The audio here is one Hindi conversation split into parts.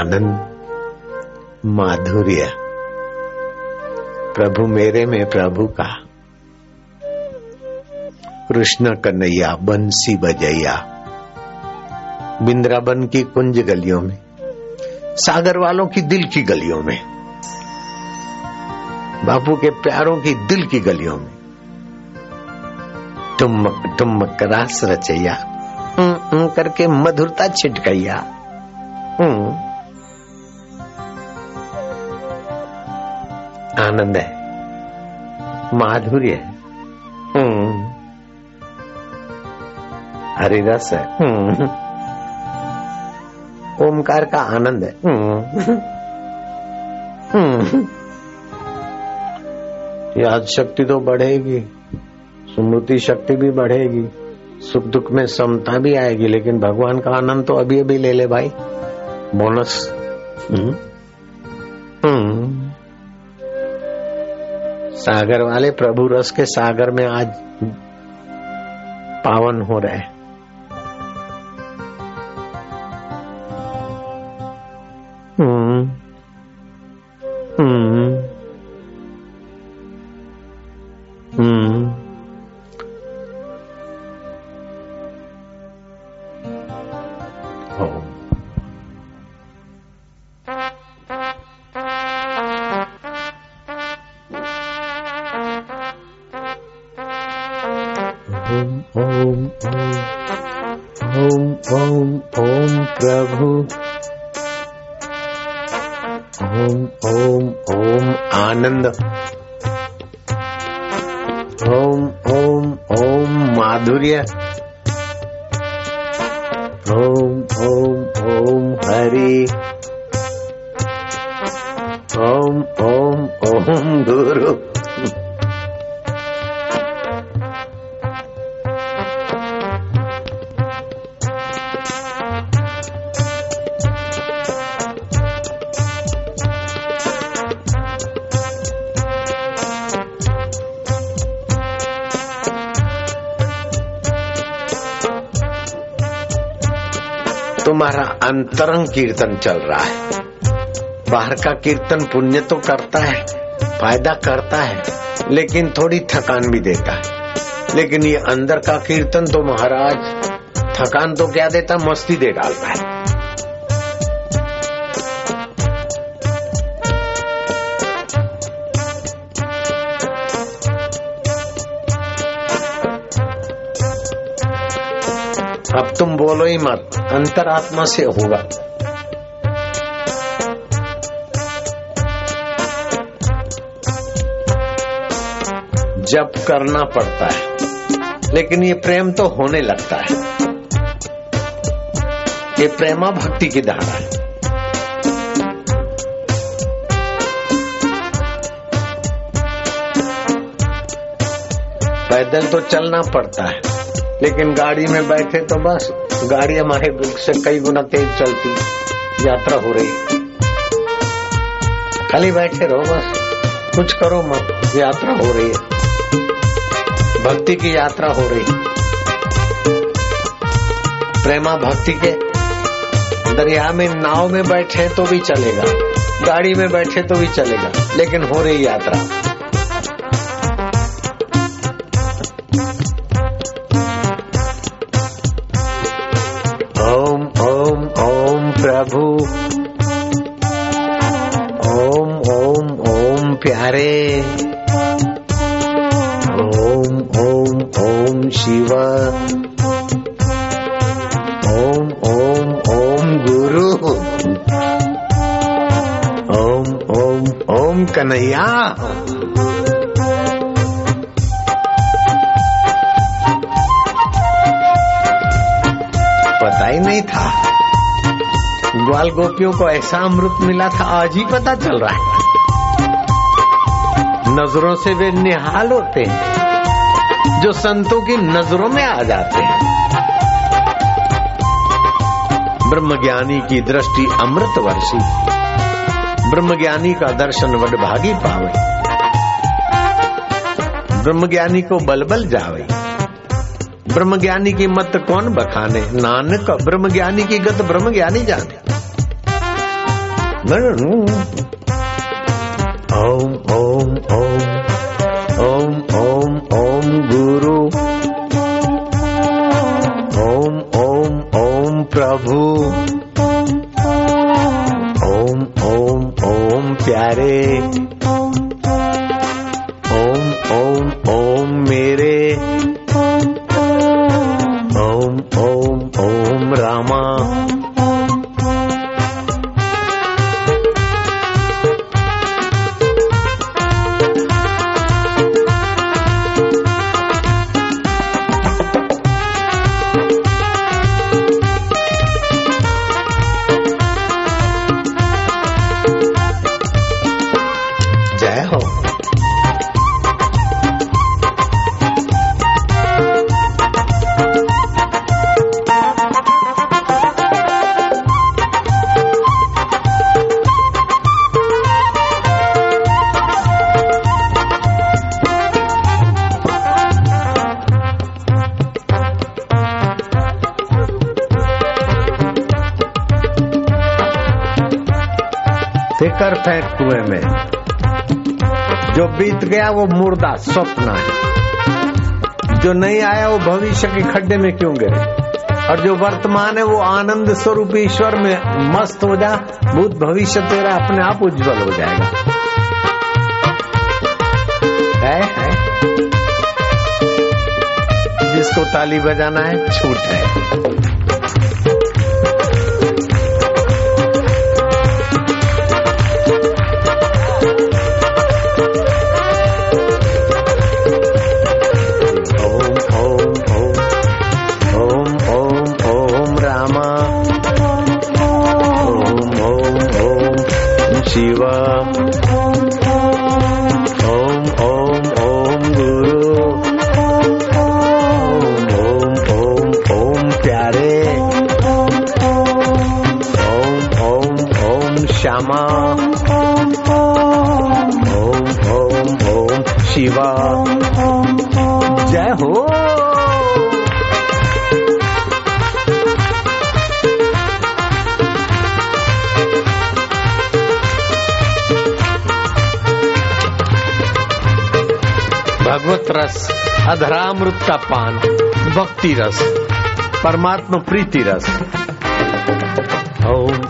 आनंद, माधुर्य, प्रभु मेरे में प्रभु का। कृष्ण कन्हैया, बंसी बजैया, बिंद्राबन की कुंज गलियों में, सागर वालों की दिल की गलियों में, बापू के प्यारों की दिल की गलियों में। तुम तुम रास रचैया करके मधुरता छिटकैया। आनंद है, माधुर्य है। हरि रस है। ओमकार का आनंद है। याद शक्ति तो बढ़ेगी, स्मृति शक्ति भी बढ़ेगी, सुख दुख में समता भी आएगी, लेकिन भगवान का आनंद तो अभी अभी ले ले भाई। बोनस। हम्म। हम्म। सागर वाले प्रभु रस के सागर में आज पावन हो रहे हम्म ओम ओम, आनंद। ओम ओम ओम, माधुर्य। ओम ओम ओम, हरि। ओम ओम ओम, गुरु। तुम्हारा अंतरंग कीर्तन चल रहा है। बाहर का कीर्तन पुण्य तो करता है, फ़ायदा करता है, लेकिन थोड़ी थकान भी देता है। लेकिन ये अंदर का कीर्तन तो महाराज, थकान तो क्या देता, मस्ती दे डालता है। अब तुम बोलो ही मत, अंतरात्मा से होगा। जब करना पड़ता है, लेकिन ये प्रेम तो होने लगता है। ये प्रेमा भक्ति की धारा है। पैदल तो चलना पड़ता है। लेकिन गाड़ी में बैठे तो बस गाड़ी हमारे से कई गुना तेज चलती, यात्रा हो रही। खाली बैठे रहो बस, कुछ करो मत, यात्रा हो रही है। भक्ति की यात्रा हो रही। प्रेमा भक्ति के दरिया में नाव में बैठे तो भी चलेगा, गाड़ी में बैठे तो भी चलेगा, लेकिन हो रही यात्रा। प्रभु। ओम ओम ओम प्यारे। ओम ओम ओम शिव। ओम ओम ओम गुरु। ओम ओम ओम कन्हैया। ग्वाल गोपियों को ऐसा अमृत मिला था, आज ही पता चल रहा है। नज़रों से वे निहाल होते हैं, जो संतों की नज़रों में आ जाते हैं। ब्रह्मज्ञानी की दृष्टि अमृत वर्षी ब्रह्मज्ञानी का दर्शन वडभागी पावे। ब्रह्मज्ञानी को बलबल जावे। ब्रह्मज्ञानी की मत कौन बखाने? नानक, ब्रह्मज्ञानी की गत ब्रह्मज्ञानी जाने। ओम ओम ओम प्रभु ओम ओम ओम प्यारे फिकर फेंक कुएँ में। जो बीत गया वो मुर्दा स्वप्न है। जो नहीं आया वो भविष्य के खड्डे में क्यों गए और जो वर्तमान है वो आनंद स्वरूप ईश्वर में मस्त हो जा भूत भविष्य तेरा अपने आप उज्जवल हो जाएगा। है, है। जिसको ताली बजाना है छूट है। रस अधरामृत का पान भक्ति रस परमात्मा प्रीति रस। ओम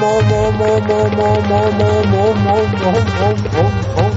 Mo mo mo mo mo mo mo mo mo mo mo mo. more.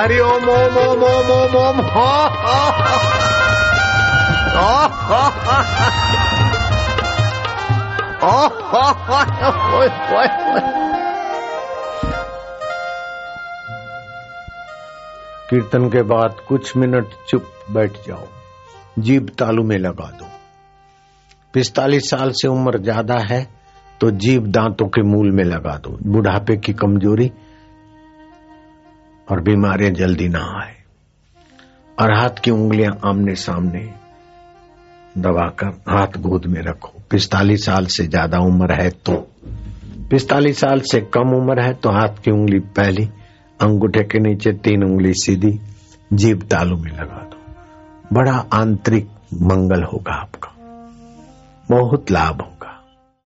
Hari Om Om Om Om Om Om कीर्तन के बाद कुछ मिनट चुप बैठ जाओ। जीभ तालू में लगा दो। पिस्तालीस साल से उम्र ज़्यादा है तो जीभ दांतों के मूल में लगा दो। बुढ़ापे की कमज़ोरी और बीमारियाँ जल्दी ना आए। और हाथ की उंगलियाँ आमने सामने। दबाकर हाथ गोद में रखो। पिस्तालीस साल से ज़्यादा उम्र है तो। पिस्तालीस साल से कम उम्र है तो हाथ की उंगली पहली, अंगूठे के नीचे तीन उंगली सीधी, जीभ तालू में लगा दो। बड़ा आंतरिक मंगल होगा आपका। बहुत लाभ होगा।